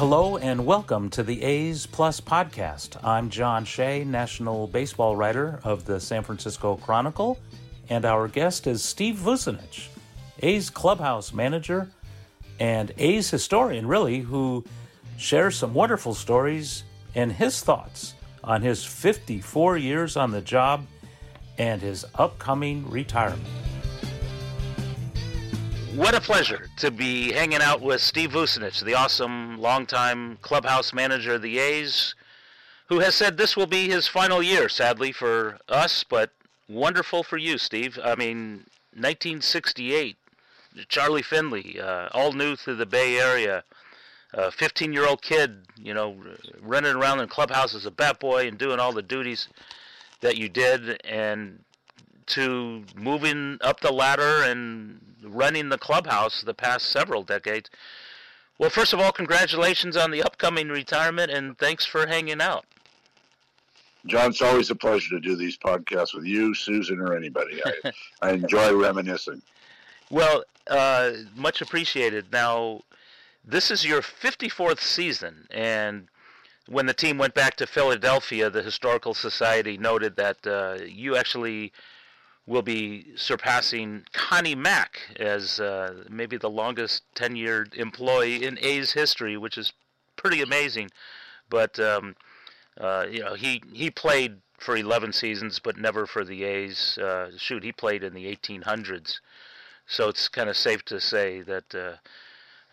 Hello and welcome to the A's Plus podcast. I'm John Shea, national baseball writer of the San Francisco Chronicle, and our guest is Steve Vucinich, A's clubhouse manager and A's historian, really, who shares some wonderful stories and his thoughts on his 54 years on the job and his upcoming retirement. What a pleasure to be hanging out with Steve Vucinich, the awesome longtime clubhouse manager of the A's, who has said this will be his final year, sadly for us, but wonderful for you, Steve. I mean, 1968, Charlie Finley, uh, all new to the Bay Area, a 15 year old kid, you know, running around in clubhouse as a bat boy and doing all the duties that you did, and to moving up the ladder and running the clubhouse the past several decades. Well, first of all, congratulations on the upcoming retirement, and thanks for hanging out. John, it's always a pleasure to do these podcasts with you, Susan, or anybody. I, I enjoy reminiscing. Well, uh, much appreciated. Now, this is your 54th season, and when the team went back to Philadelphia, the Historical Society noted that uh, you actually will be surpassing Connie Mack as uh, maybe the longest tenured employee in A's history, which is pretty amazing. But um, uh, you know, he he played for 11 seasons, but never for the A's. Uh, shoot, he played in the 1800s, so it's kind of safe to say that. Uh,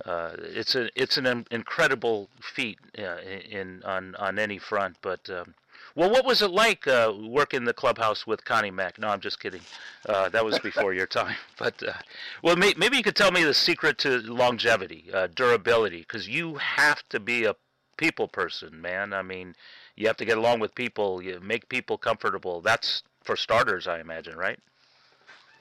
uh, it's a it's an incredible feat uh, in on on any front, but um, well, what was it like uh, working the clubhouse with Connie Mack? No, I'm just kidding. Uh, that was before your time. But uh, well, may, maybe you could tell me the secret to longevity, uh, durability, because you have to be a people person, man. I mean, you have to get along with people, you make people comfortable. That's for starters, I imagine, right?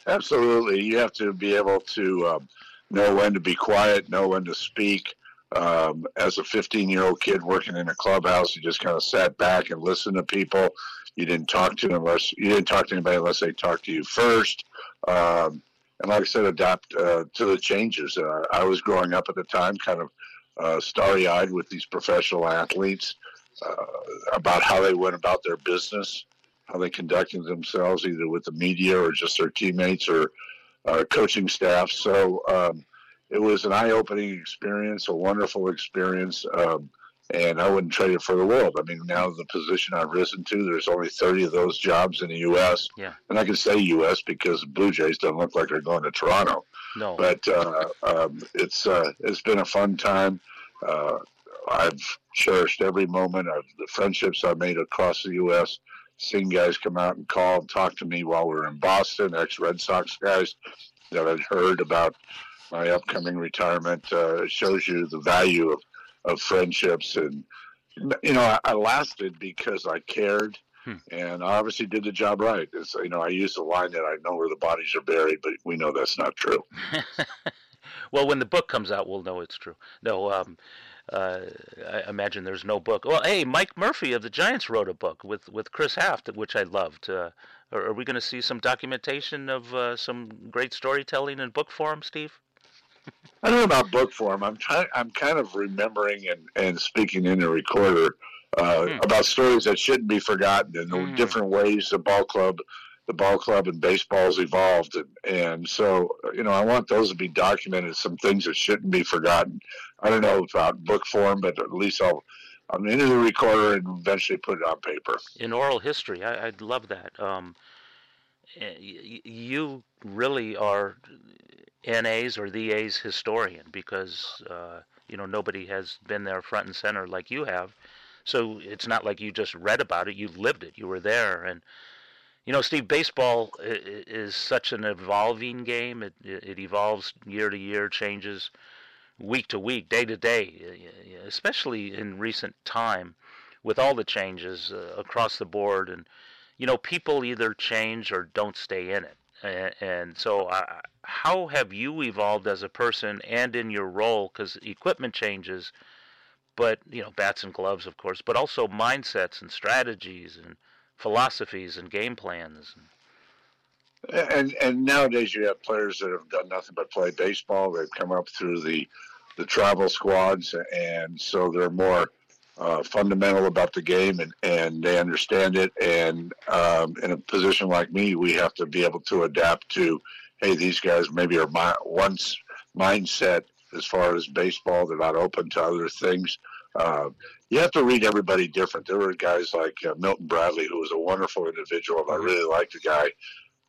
Absolutely. You have to be able to um, know when to be quiet, know when to speak um, as a 15 year old kid working in a clubhouse, you just kind of sat back and listened to people. You didn't talk to unless you didn't talk to anybody unless they talked to you first. Um, and like I said, adapt uh, to the changes. Uh, I was growing up at the time, kind of uh, starry eyed with these professional athletes uh, about how they went about their business, how they conducted themselves, either with the media or just their teammates or uh, coaching staff. So, um, it was an eye-opening experience, a wonderful experience, um, and I wouldn't trade it for the world. I mean, now the position I've risen to, there's only 30 of those jobs in the U.S. Yeah. And I can say U.S. because Blue Jays don't look like they're going to Toronto. No. But uh, um, it's uh, it's been a fun time. Uh, I've cherished every moment of the friendships I've made across the U.S. Seeing guys come out and call and talk to me while we are in Boston, ex Red Sox guys that I'd heard about my upcoming retirement uh, shows you the value of, of friendships. And, you know, I, I lasted because I cared. Hmm. And I obviously did the job right. It's, you know, I used the line that I know where the bodies are buried, but we know that's not true. well, when the book comes out, we'll know it's true. No, um, uh, I imagine there's no book. Well, hey, Mike Murphy of the Giants wrote a book with, with Chris Haft, which I loved. Uh, are, are, we going to see some documentation of uh, some great storytelling in book form, Steve? I don't know about book form. I'm trying. I'm kind of remembering and, and speaking in the recorder uh, mm. about stories that shouldn't be forgotten and the mm. different ways the ball club, the ball club and baseball's evolved. And, and so, you know, I want those to be documented. Some things that shouldn't be forgotten. I don't know about book form, but at least I'll. I'm into the recorder and eventually put it on paper. In oral history, I, would love that. Um, you really are NA's or the A's historian because uh, you know nobody has been there front and center like you have. So it's not like you just read about it; you lived it. You were there, and you know, Steve, baseball is such an evolving game. It it evolves year to year, changes week to week, day to day, especially in recent time with all the changes uh, across the board and you know people either change or don't stay in it. And, and so uh, how have you evolved as a person and in your role? Because equipment changes but you know bats and gloves of course but also mindsets and strategies and philosophies and game plans. And and nowadays you have players that have done nothing but play baseball. They've come up through the the travel squads, and so they're more uh, fundamental about the game and, and they understand it. And um, in a position like me, we have to be able to adapt to, hey, these guys maybe are my, once mindset as far as baseball. They're not open to other things. Uh, you have to read everybody different. There were guys like uh, Milton Bradley, who was a wonderful individual. I really liked the guy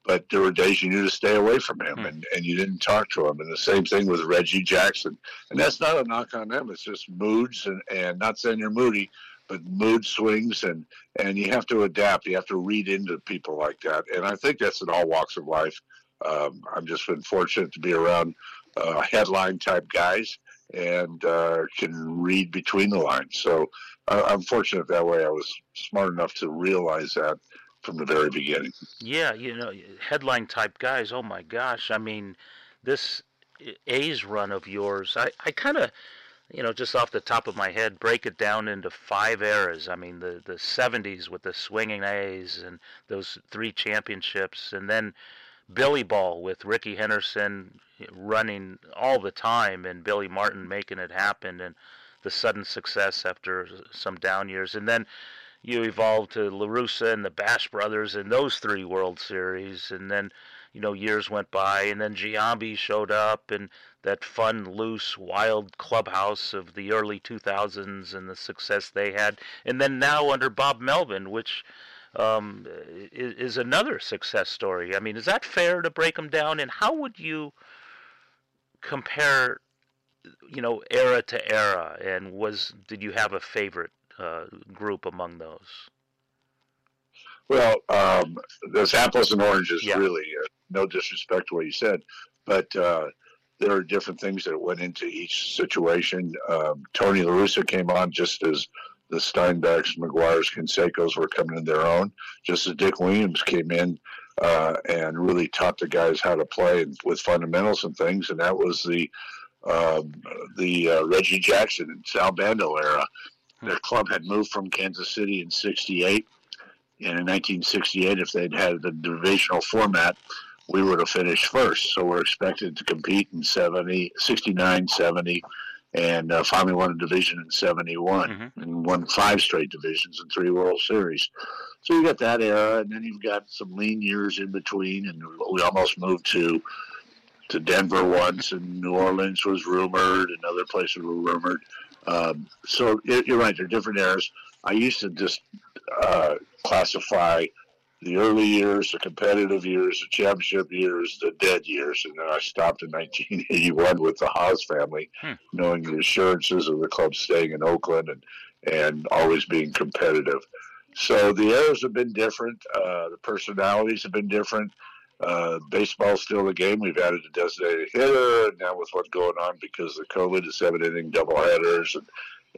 but there were days you knew to stay away from him hmm. and, and you didn't talk to him. And the same thing with Reggie Jackson. And that's not a knock on them. It's just moods and, and not saying you're moody, but mood swings and, and you have to adapt. You have to read into people like that. And I think that's in all walks of life. Um, I've just been fortunate to be around uh, headline type guys and uh, can read between the lines. So uh, I'm fortunate that way. I was smart enough to realize that from the very beginning. Yeah, you know, headline type guys. Oh my gosh! I mean, this A's run of yours, I, I kind of, you know, just off the top of my head, break it down into five eras. I mean, the the '70s with the swinging A's and those three championships, and then Billy Ball with Rickey Henderson running all the time, and Billy Martin making it happen, and the sudden success after some down years, and then you evolved to La Russa and the Bash Brothers and those three World Series, and then you know years went by, and then Giambi showed up, and that fun, loose, wild clubhouse of the early 2000s and the success they had, and then now under Bob Melvin, which um, is, is another success story. I mean, is that fair to break them down? And how would you compare, you know, era to era? And was did you have a favorite uh, group among those? Well, um, there's apples and oranges, yeah. really. Uh, no disrespect to what you said, but uh, there are different things that went into each situation. Um, Tony LaRussa came on just as the Steinbachs, McGwire's, Cansecos were coming in their own, just as Dick Williams came in uh, and really taught the guys how to play with fundamentals and things. And that was the um, the uh, Reggie Jackson and Sal Bando era. Their club had moved from Kansas City in 68. And in 1968, if they'd had the divisional format, we would have finished first. So we're expected to compete in 70, 69, 70, and uh, finally won a division in 71 mm-hmm. and won five straight divisions and three World Series. So you got that era, and then you've got some lean years in between, and we almost moved to to Denver once, and New Orleans was rumored, and other places were rumored. Um, so you're right. They're different eras. I used to just uh, classify the early years, the competitive years, the championship years, the dead years, and then I stopped in 1981 with the Haas family, hmm. knowing the assurances of the club staying in Oakland and and always being competitive. So the eras have been different. Uh, the personalities have been different. Uh, baseball's still the game. We've added a designated hitter, now with what's going on because of COVID, the seven inning double headers and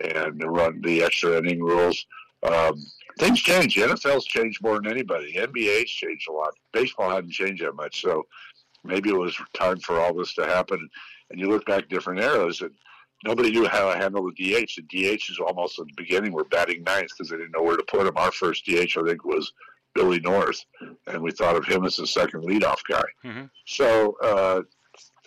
and the run the extra inning rules. Um, things change. The NFL's changed more than anybody. The NBA's changed a lot. Baseball hadn't changed that much, so maybe it was time for all this to happen. And you look back different eras, and nobody knew how to handle the DH. The DH is almost at the beginning. We're batting ninth because they didn't know where to put him. Our first DH, I think, was Billy North, and we thought of him as the second leadoff guy. Mm-hmm. So uh,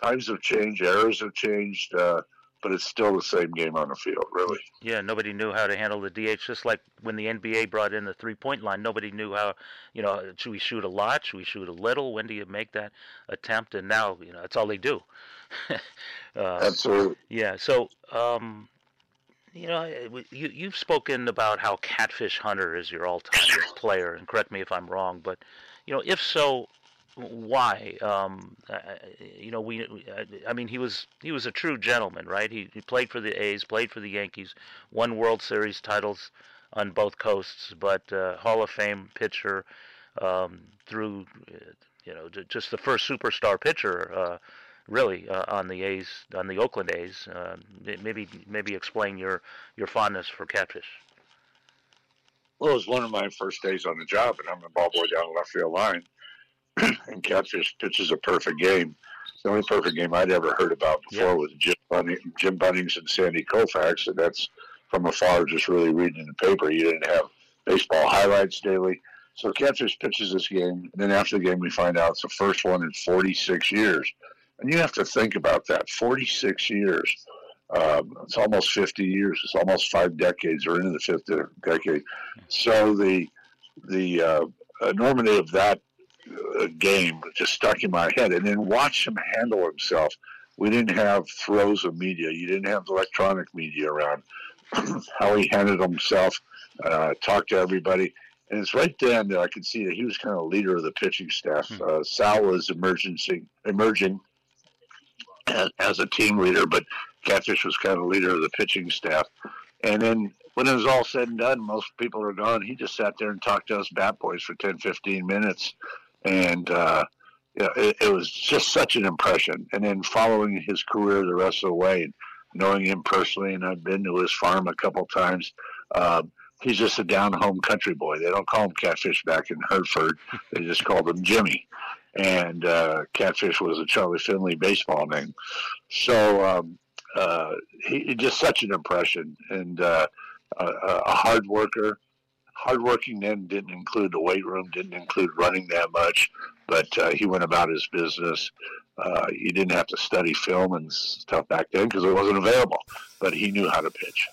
times have changed, eras have changed, uh, but it's still the same game on the field, really. Yeah, nobody knew how to handle the DH. Just like when the NBA brought in the three-point line, nobody knew how. You know, should we shoot a lot? Should we shoot a little? When do you make that attempt? And now, you know, that's all they do. uh, Absolutely. Yeah. So. Um, you know, you you've spoken about how Catfish Hunter is your all-time player, and correct me if I'm wrong, but you know, if so, why? Um, you know, we I mean, he was he was a true gentleman, right? He he played for the A's, played for the Yankees, won World Series titles on both coasts, but uh, Hall of Fame pitcher um, through you know just the first superstar pitcher. Uh, really uh, on the A's, on the Oakland A's. Uh, maybe maybe explain your your fondness for catfish. Well, it was one of my first days on the job, and I'm the ball boy down the left field line, and catfish pitches a perfect game. the only perfect game I'd ever heard about before yeah. was Jim, Jim Bunnings and Sandy Koufax, and that's from afar, just really reading the paper. You didn't have baseball highlights daily. So Catfish pitches this game, and then after the game, we find out it's the first one in 46 years. And you have to think about that 46 years. Um, it's almost 50 years. It's almost five decades or into the fifth decade. So the the uh, enormity of that uh, game just stuck in my head. And then watch him handle himself. We didn't have throws of media. You didn't have electronic media around. How he handled himself, uh, talked to everybody. And it's right then that I could see that he was kind of leader of the pitching staff. Hmm. Uh, Sal was emergency, emerging as, a team leader, but Catfish was kind of leader of the pitching staff. And then when it was all said and done, most people are gone. He just sat there and talked to us bat boys for 10, 15 minutes. And, uh, yeah, it, it, was just such an impression. And then following his career the rest of the way and knowing him personally, and I've been to his farm a couple times. Uh, he's just a down home country boy. They don't call him Catfish back in Hertford. They just called him Jimmy. And uh, Catfish was a Charlie Finley baseball name. So um, uh, he just such an impression and uh, a, a hard worker. Hardworking then didn't include the weight room, didn't include running that much, but uh, he went about his business. Uh, he didn't have to study film and stuff back then because it wasn't available, but he knew how to pitch.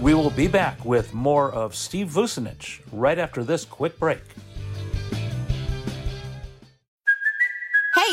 We will be back with more of Steve Vucinich right after this quick break.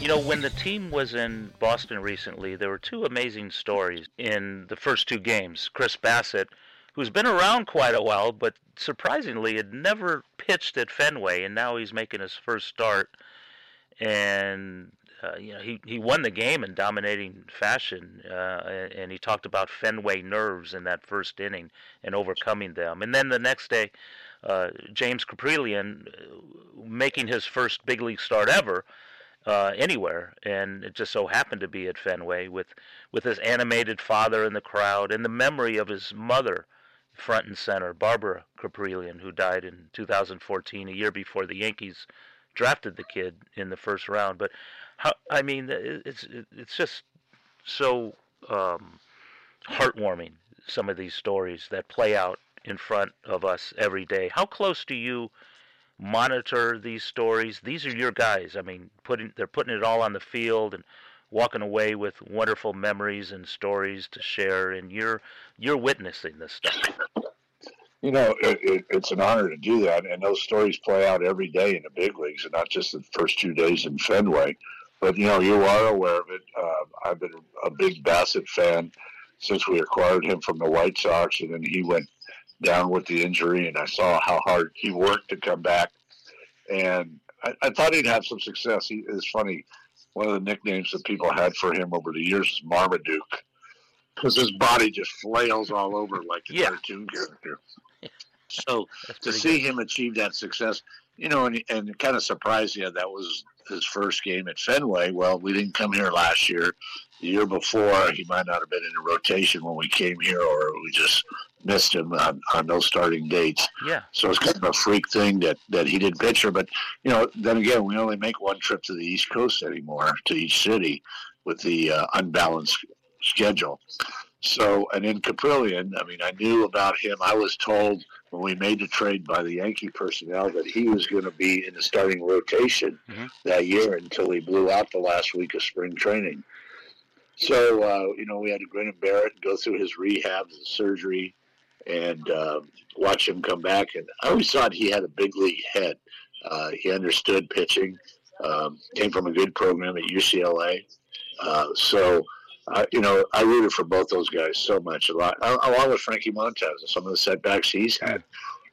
You know, when the team was in Boston recently, there were two amazing stories in the first two games. Chris Bassitt, who's been around quite a while, but surprisingly had never pitched at Fenway, and now he's making his first start. And uh, you know, he, he won the game in dominating fashion, uh, and he talked about Fenway nerves in that first inning and overcoming them. And then the next day, uh, James Kaprielian uh, making his first big league start ever uh, anywhere, and it just so happened to be at Fenway with with his animated father in the crowd and the memory of his mother front and center, Barbara Kaprielian, who died in 2014, a year before the Yankees drafted the kid in the first round. But how, I mean, it's it's just so um, heartwarming. Some of these stories that play out in front of us every day. How close do you? Monitor these stories. These are your guys. I mean, putting they're putting it all on the field and walking away with wonderful memories and stories to share, and you're you're witnessing this stuff. You know, it, it, it's an honor to do that, and those stories play out every day in the big leagues, and not just the first two days in Fenway. But you know, you are aware of it. Uh, I've been a big Bassitt fan since we acquired him from the White Sox, and then he went down with the injury, and I saw how hard he worked to come back. And I, I thought he'd have some success. He is funny. One of the nicknames that people had for him over the years is Marmaduke, because his body just flails all over like a yeah. cartoon character. So to see good. him achieve that success, you know, and, and kind of surprised you, that was his first game at Fenway. Well, we didn't come here last year. The year before, he might not have been in a rotation when we came here, or we just missed him on, on those starting dates. Yeah. So it's kind of a freak thing that, that he did pitcher. But, you know, then again, we only make one trip to the East Coast anymore, to each city, with the uh, unbalanced schedule. So, and in Kaprielian, I mean, I knew about him. I was told when we made the trade by the Yankee personnel that he was going to be in the starting rotation mm-hmm. that year until he blew out the last week of spring training. So, uh, you know, we had to grin and bear it go through his rehab and surgery and uh, watch him come back. And I always thought he had a big league head. Uh, he understood pitching, um, came from a good program at UCLA. Uh, so, uh, you know, I rooted for both those guys so much. A lot, along with Frankie Montas and some of the setbacks he's had.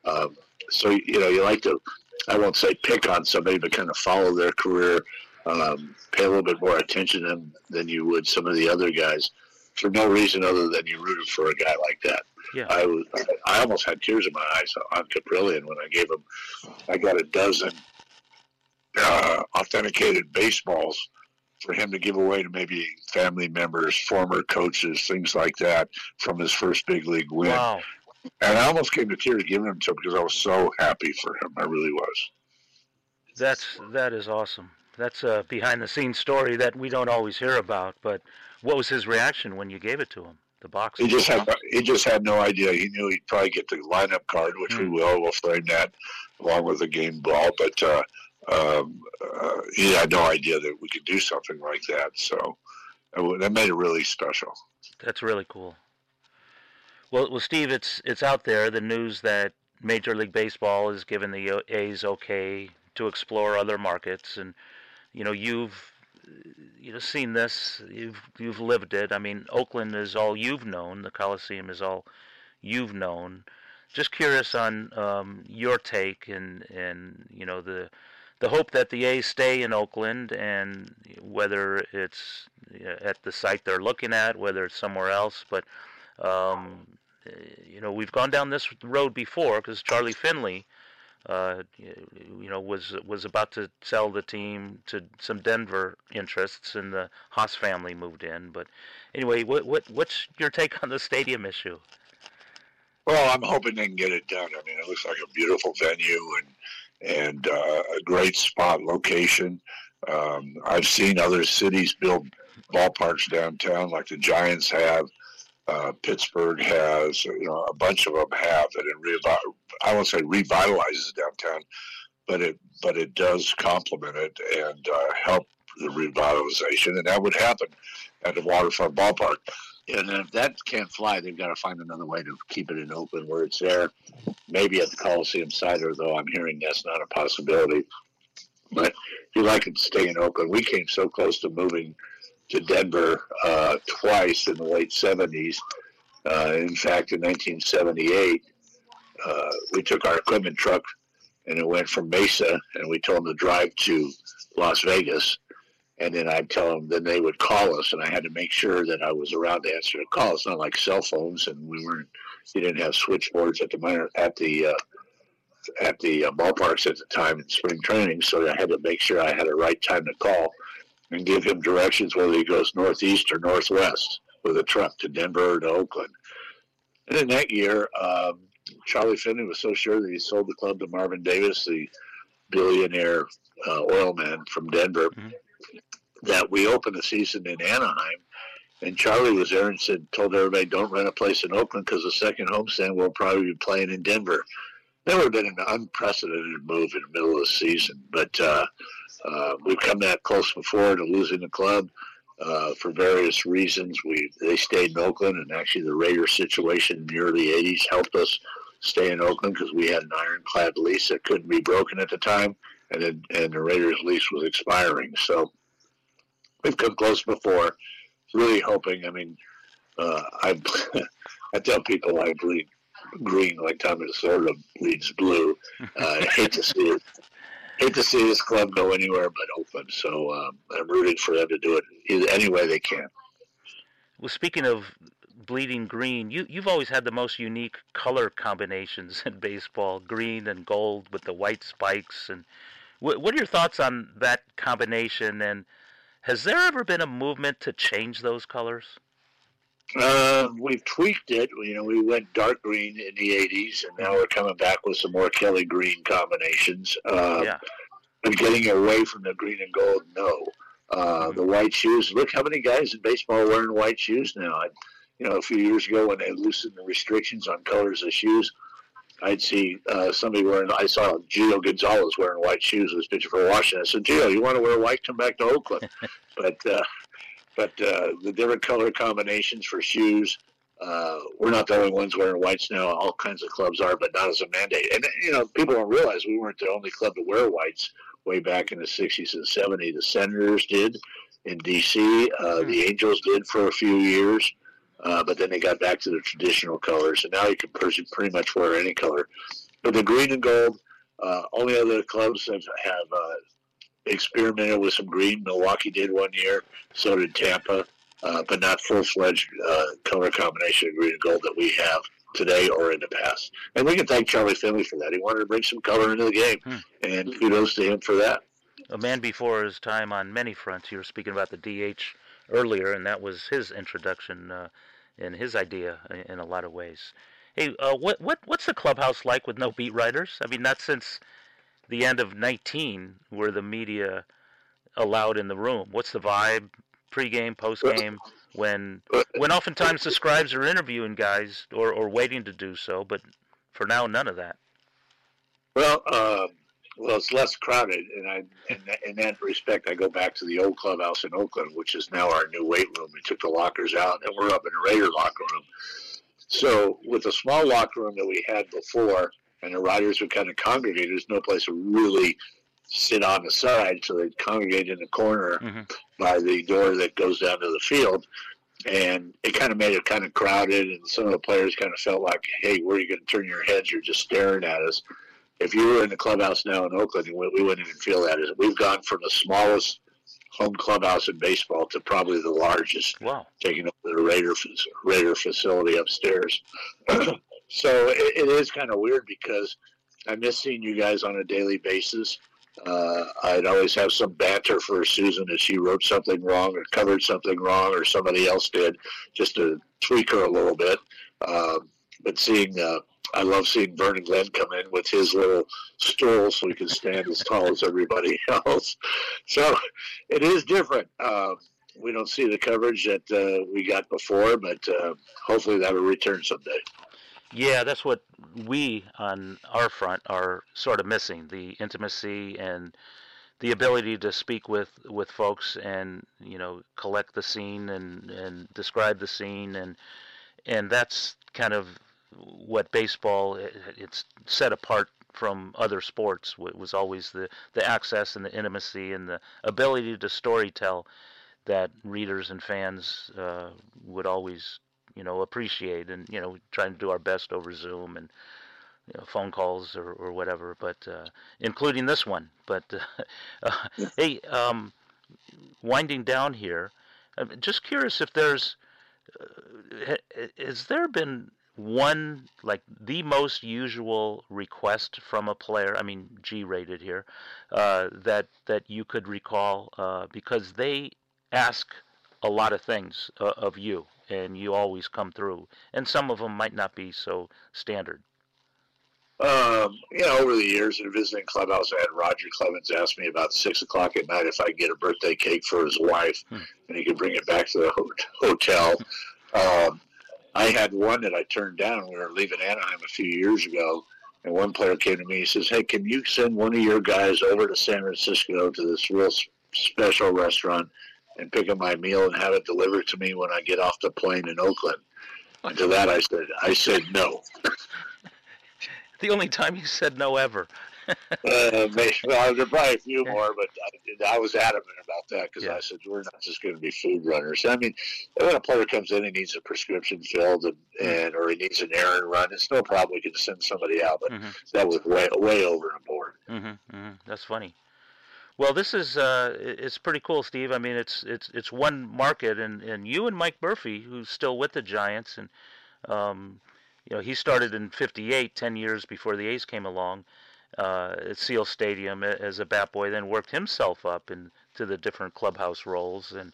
Um, so, you know, you like to, I won't say pick on somebody, but kind of follow their career, um, pay a little bit more attention to them than you would some of the other guys for no reason other than you rooted for a guy like that. Yeah. I was, I almost had tears in my eyes on Kaprielian when I gave him, I got a dozen uh, authenticated baseballs for him to give away to maybe family members, former coaches, things like that from his first big league win. Wow. And I almost came to tears giving them to him because I was so happy for him. I really was. That's that is awesome. That's a behind the scenes story that we don't always hear about. But what was his reaction when you gave it to him? The box. He just had he just had no idea. He knew he'd probably get the lineup card, which we Hmm. will. We'll frame that along with the game ball. But uh, um, uh, he had no idea that we could do something like that. So that made it really special. That's really cool. Well, well, Steve, it's it's out there. The news that Major League Baseball has given the A's okay to explore other markets, and you know you've you know seen this. You've you've lived it. I mean, Oakland is all you've known. The Coliseum is all you've known. Just curious on um, your take and and you know the the hope that the A's stay in Oakland and whether it's at the site they're looking at, whether it's somewhere else. But um, uh, you know, we've gone down this road before because Charlie Finley, uh, you know, was was about to sell the team to some Denver interests, and the Haas family moved in. But anyway, what what what's your take on the stadium issue? Well, I'm hoping they can get it done. I mean, it looks like a beautiful venue and and uh, a great spot location. Um, I've seen other cities build ballparks downtown, like the Giants have. Uh, Pittsburgh has, you know, a bunch of them have, and it revi- I won't say revitalizes downtown, but it but it does complement it and uh, help the revitalization, and that would happen at the waterfront ballpark. And if that can't fly, they've got to find another way to keep it in Oakland where it's there. Maybe at the Coliseum Cider, though I'm hearing that's not a possibility. But if you like it to stay in Oakland, we came so close to moving to Denver uh, twice in the late 70s. Uh, in fact, in 1978, uh, we took our equipment truck and it went from Mesa, and we told them to drive to Las Vegas and then I'd tell them. Then they would call us, and I had to make sure that I was around to answer the call. It's not like cell phones, and we weren't. You didn't have switchboards at the minor at the uh, at the uh, ballparks at the time in spring training, so I had to make sure I had a right time to call and give him directions whether he goes northeast or northwest with a truck to Denver or to Oakland. And in that year, um, Charlie Finley was so sure that he sold the club to Marvin Davis, the billionaire uh, oil man from Denver, Mhm. that we opened the season in Anaheim. And Charlie was there and said, told everybody, don't rent a place in Oakland because the second homestand will probably be playing in Denver. That would have been an unprecedented move in the middle of the season. But uh, uh, we've come that close before to losing the club uh, for various reasons. We they stayed in Oakland, and actually the Raiders situation in the early '80s helped us stay in Oakland because we had an ironclad lease that couldn't be broken at the time, and then, and the Raiders lease was expiring. So we've come close before. Really hoping. I mean, uh, I I tell people I bleed green like Tommy Lasorda bleeds blue. Uh, I hate to see it. Hate to see this club go anywhere but Oakland. So um, I'm rooting for them to do it any way they can. Well, speaking of bleeding green, you you've always had the most unique color combinations in baseball: green and gold with the white spikes. And what what are your thoughts on that combination? And has there ever been a movement to change those colors? Uh, we've tweaked it. You know, we went dark green in the '80s, and now we're coming back with some more Kelly green combinations. Uh, yeah, But getting away from the green and gold, no. Uh, the white shoes. Look how many guys in baseball are wearing white shoes now. I, you know, a few years ago when they loosened the restrictions on colors of shoes, I'd see uh, somebody wearing. I saw Gio Gonzalez wearing white shoes. Was pitching for Washington. I said, Gio, you want to wear white? Come back to Oakland. but uh, but uh, the different color combinations for shoes. Uh, we're not the only ones wearing whites now. All kinds of clubs are, but not as a mandate. And you know, people don't realize we weren't the only club to wear whites way back in the '60s and '70s. The Senators did in D.C. Uh, the Angels did for a few years, uh, but then they got back to the traditional colors, and now you can pretty pretty much wear any color. But the green and gold, uh, only other clubs have, have uh, experimented with some green. Milwaukee did one year, so did Tampa, uh, but not full fledged uh, color combination of green and gold that we have today or in the past. And we can thank Charlie Finley for that. He wanted to bring some color into the game, Hmm. and kudos to him for that. a man before his time on many fronts. You were speaking about the DH earlier, and that was his introduction uh, and his idea in a lot of ways. Hey, uh, what what what's the clubhouse like with no beat writers? I mean, not since the end of 19 were the media allowed in the room. What's the vibe, pregame, postgame, when when oftentimes the scribes are interviewing guys or, or waiting to do so, but for now, none of that. Well, uh, well, it's less crowded, and I, in, in that respect, I go back to the old clubhouse in Oakland, which is now our new weight room. We took the lockers out, and we're up in the Raider locker room. So, with the small locker room that we had before, and the riders would kind of congregate, there's no place to really sit on the side, so they'd congregate in the corner mm-hmm. by the door that goes down to the field. And it kind of made it kind of crowded, and some of the players kind of felt like, "Hey, where are you going to turn your heads? You're just staring at us." if you were in the clubhouse now in Oakland, we, we wouldn't even feel that. We've gone from the smallest home clubhouse in baseball to probably the largest. Wow. Taking up the Raider Raider facility upstairs. so it, it is kind of weird because I miss seeing you guys on a daily basis. Uh, I'd always have some banter for Susan if she wrote something wrong or covered something wrong or somebody else did, just to tweak her a little bit. Um, but seeing uh, I love seeing Vernon Glenn come in with his little stool so he can stand as tall as everybody else. So it is different. Uh, we don't see the coverage that uh, we got before, but uh, hopefully that will return someday. Yeah, that's what we on our front are sort of missing the intimacy and the ability to speak with, with folks and you know collect the scene and, and describe the scene and and that's kind of what baseball it's set apart from other sports. It was always the the access and the intimacy and the ability to storytell that readers and fans uh, would always you know appreciate and you know trying to do our best over Zoom and you know, phone calls or, or whatever but uh, including this one. But uh, hey um, winding down here I'm just curious if there's uh, has there been one like the most usual request from a player i mean g rated here uh, that that you could recall uh, because they ask a lot of things uh, of you and you always come through and some of them might not be so standard um, you know, over the years in a visiting clubhouse, I had Roger Clemens ask me about six o'clock at night if I could get a birthday cake for his wife, hmm. and he could bring it back to the ho- hotel. Um, I had one that I turned down. We were leaving Anaheim a few years ago, and one player came to me. He says, "Hey, can you send one of your guys over to San Francisco to this real special restaurant and pick up my meal and have it delivered to me when I get off the plane in Oakland?" And to that, I said, "I said no." the only time you said no ever uh, well, there are probably a few more, but I, I was adamant about that because yeah. I said we're not just going to be food runners. I mean, when a player comes in, he needs a prescription filled, and, mm-hmm. and or he needs an errand run. It's no problem. We can send somebody out, but mm-hmm. that was way way over and board. Mm-hmm, mm-hmm. That's funny. Well, this is uh, it's pretty cool, Steve. I mean, it's it's it's one market, and, and you and Mike Murphy, who's still with the Giants, and um, you know he started in '58, ten years before the A's came along uh, at Seal Stadium as a bat boy, then worked himself up into the different clubhouse roles. And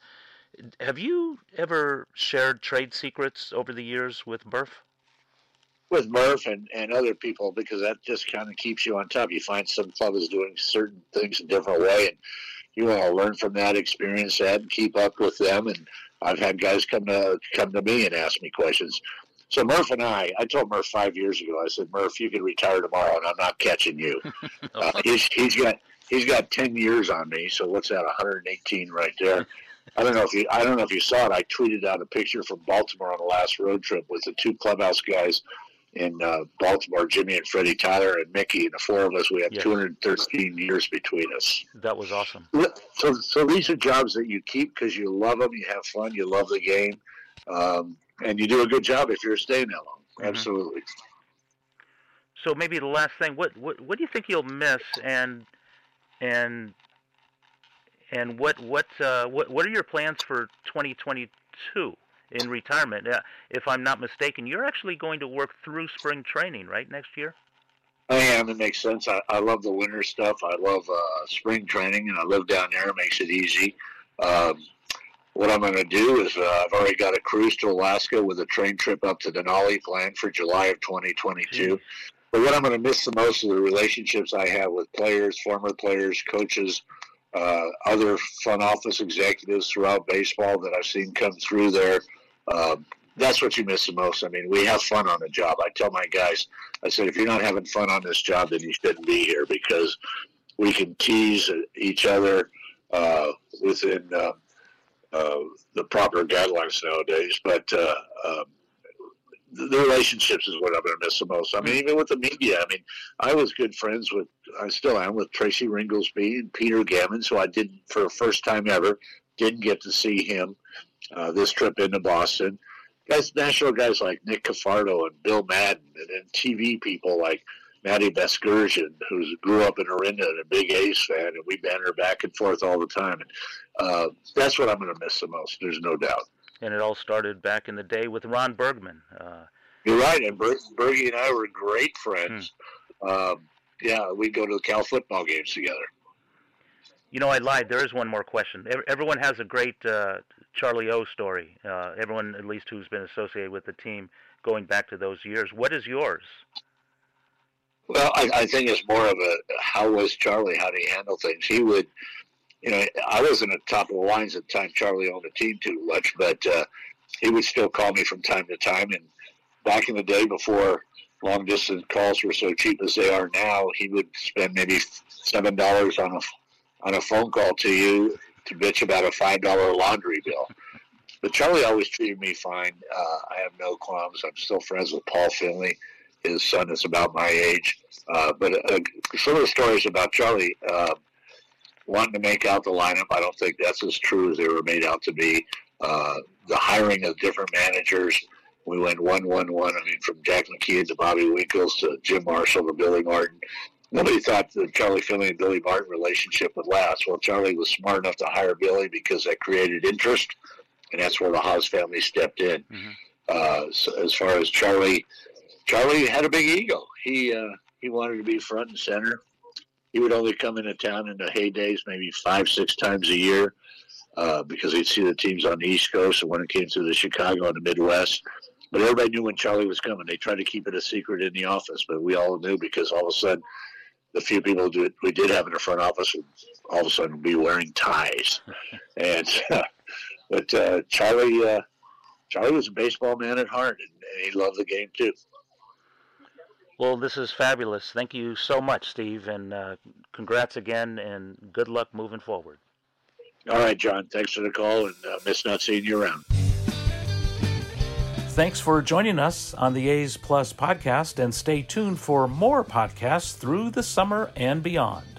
have you ever shared trade secrets over the years with Murph? With Murph and, and other people, because that just kind of keeps you on top. You find some club is doing certain things a different way, and you want to learn from that, experience that, and keep up with them. And I've had guys come to come to me and ask me questions. So Murph and I, I told Murph five years ago. I said, Murph, you can retire tomorrow, and I'm not catching you. uh, he's he's got he's got ten years on me. So what's that? 118 right there. I don't know if you I don't know if you saw it. I tweeted out a picture from Baltimore on the last road trip with the two clubhouse guys in uh, Baltimore, Jimmy and Freddie Tyler and Mickey, and the four of us. We have yes. 213 years between us. That was awesome. So, so these are jobs that you keep because you love them, you have fun, you love the game. Um, and you do a good job if you're staying that long. Mm-hmm. Absolutely. So maybe the last thing, what what what do you think you'll miss, and and and what what uh, what what are your plans for 2022 in retirement? Uh, if I'm not mistaken, you're actually going to work through spring training, right, next year? I am. It makes sense. I, I love the winter stuff. I love uh, spring training, and I live down there. It makes it easy. Um, what I'm going to do is uh, I've already got a cruise to Alaska with a train trip up to Denali planned for July of 2022. But what I'm going to miss the most are the relationships I have with players, former players, coaches, uh, other front office executives throughout baseball that I've seen come through there. Um, that's what you miss the most. I mean, we have fun on the job. I tell my guys, I said, if you're not having fun on this job, then you shouldn't be here because we can tease each other uh, within uh, uh, the proper guidelines nowadays. But uh, um, the relationships is what I'm going to miss the most. I mean, even with the media, I mean, I was good friends with, I still am with Tracy Ringolsby and Peter Gammon, so I didn't, for the first time ever, didn't get to see him uh, this trip into Boston guys, national guys like Nick Cafardo and Bill Madden, and, and TV people like Matty Vasgersian, who grew up in Orinda and a big A's fan, and we banter back and forth all the time. And uh, that's what I'm going to miss the most. There's no doubt. And it all started back in the day with Ron Bergman. Uh, You're right, and Ber- Bergie and I were great friends. Hmm. Um, yeah, we'd go to the Cal football games together. You know, I lied. There is one more question. Everyone has a great uh, Charlie O story. Uh, everyone, at least who's been associated with the team, going back to those years. What is yours? Well, I, I think it's more of a how was Charlie? How did he handle things? He would, you know, I wasn't at the top of the lines at the time Charlie owned the team too much, but uh, he would still call me from time to time. And back in the day, before long distance calls were so cheap as they are now, he would spend maybe seven dollars on a on a phone call to you to bitch about a five dollar laundry bill. But Charlie always treated me fine. Uh, I have no qualms. I'm still friends with Paul Finley. His son is about my age. Uh, but uh, some of the stories about Charlie uh, wanting to make out the lineup, I don't think that's as true as they were made out to be. Uh, the hiring of different managers, we went one, one, one. I mean, from Jack McKeon to Bobby Winkles to Jim Marshall to Billy Martin nobody thought the Charlie Finley and Billy Martin relationship would last. Well, Charlie was smart enough to hire Billy because that created interest, and that's where the Haas family stepped in. Mm-hmm. Uh, so as far as Charlie, Charlie had a big ego. He uh, he wanted to be front and center. He would only come into town in the heydays, maybe five, six times a year, uh, because he'd see the teams on the East Coast, and when it came to the Chicago and the Midwest. But everybody knew when Charlie was coming. They tried to keep it a secret in the office, but we all knew because all of a sudden the few people did, we did have in the front office would all of a sudden be wearing ties. and but uh, Charlie, uh, Charlie was a baseball man at heart, and, and he loved the game too. Well, this is fabulous. Thank you so much, Steve, and uh, congrats again, and good luck moving forward. All right, John. Thanks for the call, and uh, miss not seeing you around. Thanks for joining us on the A's Plus podcast, and stay tuned for more podcasts through the summer and beyond.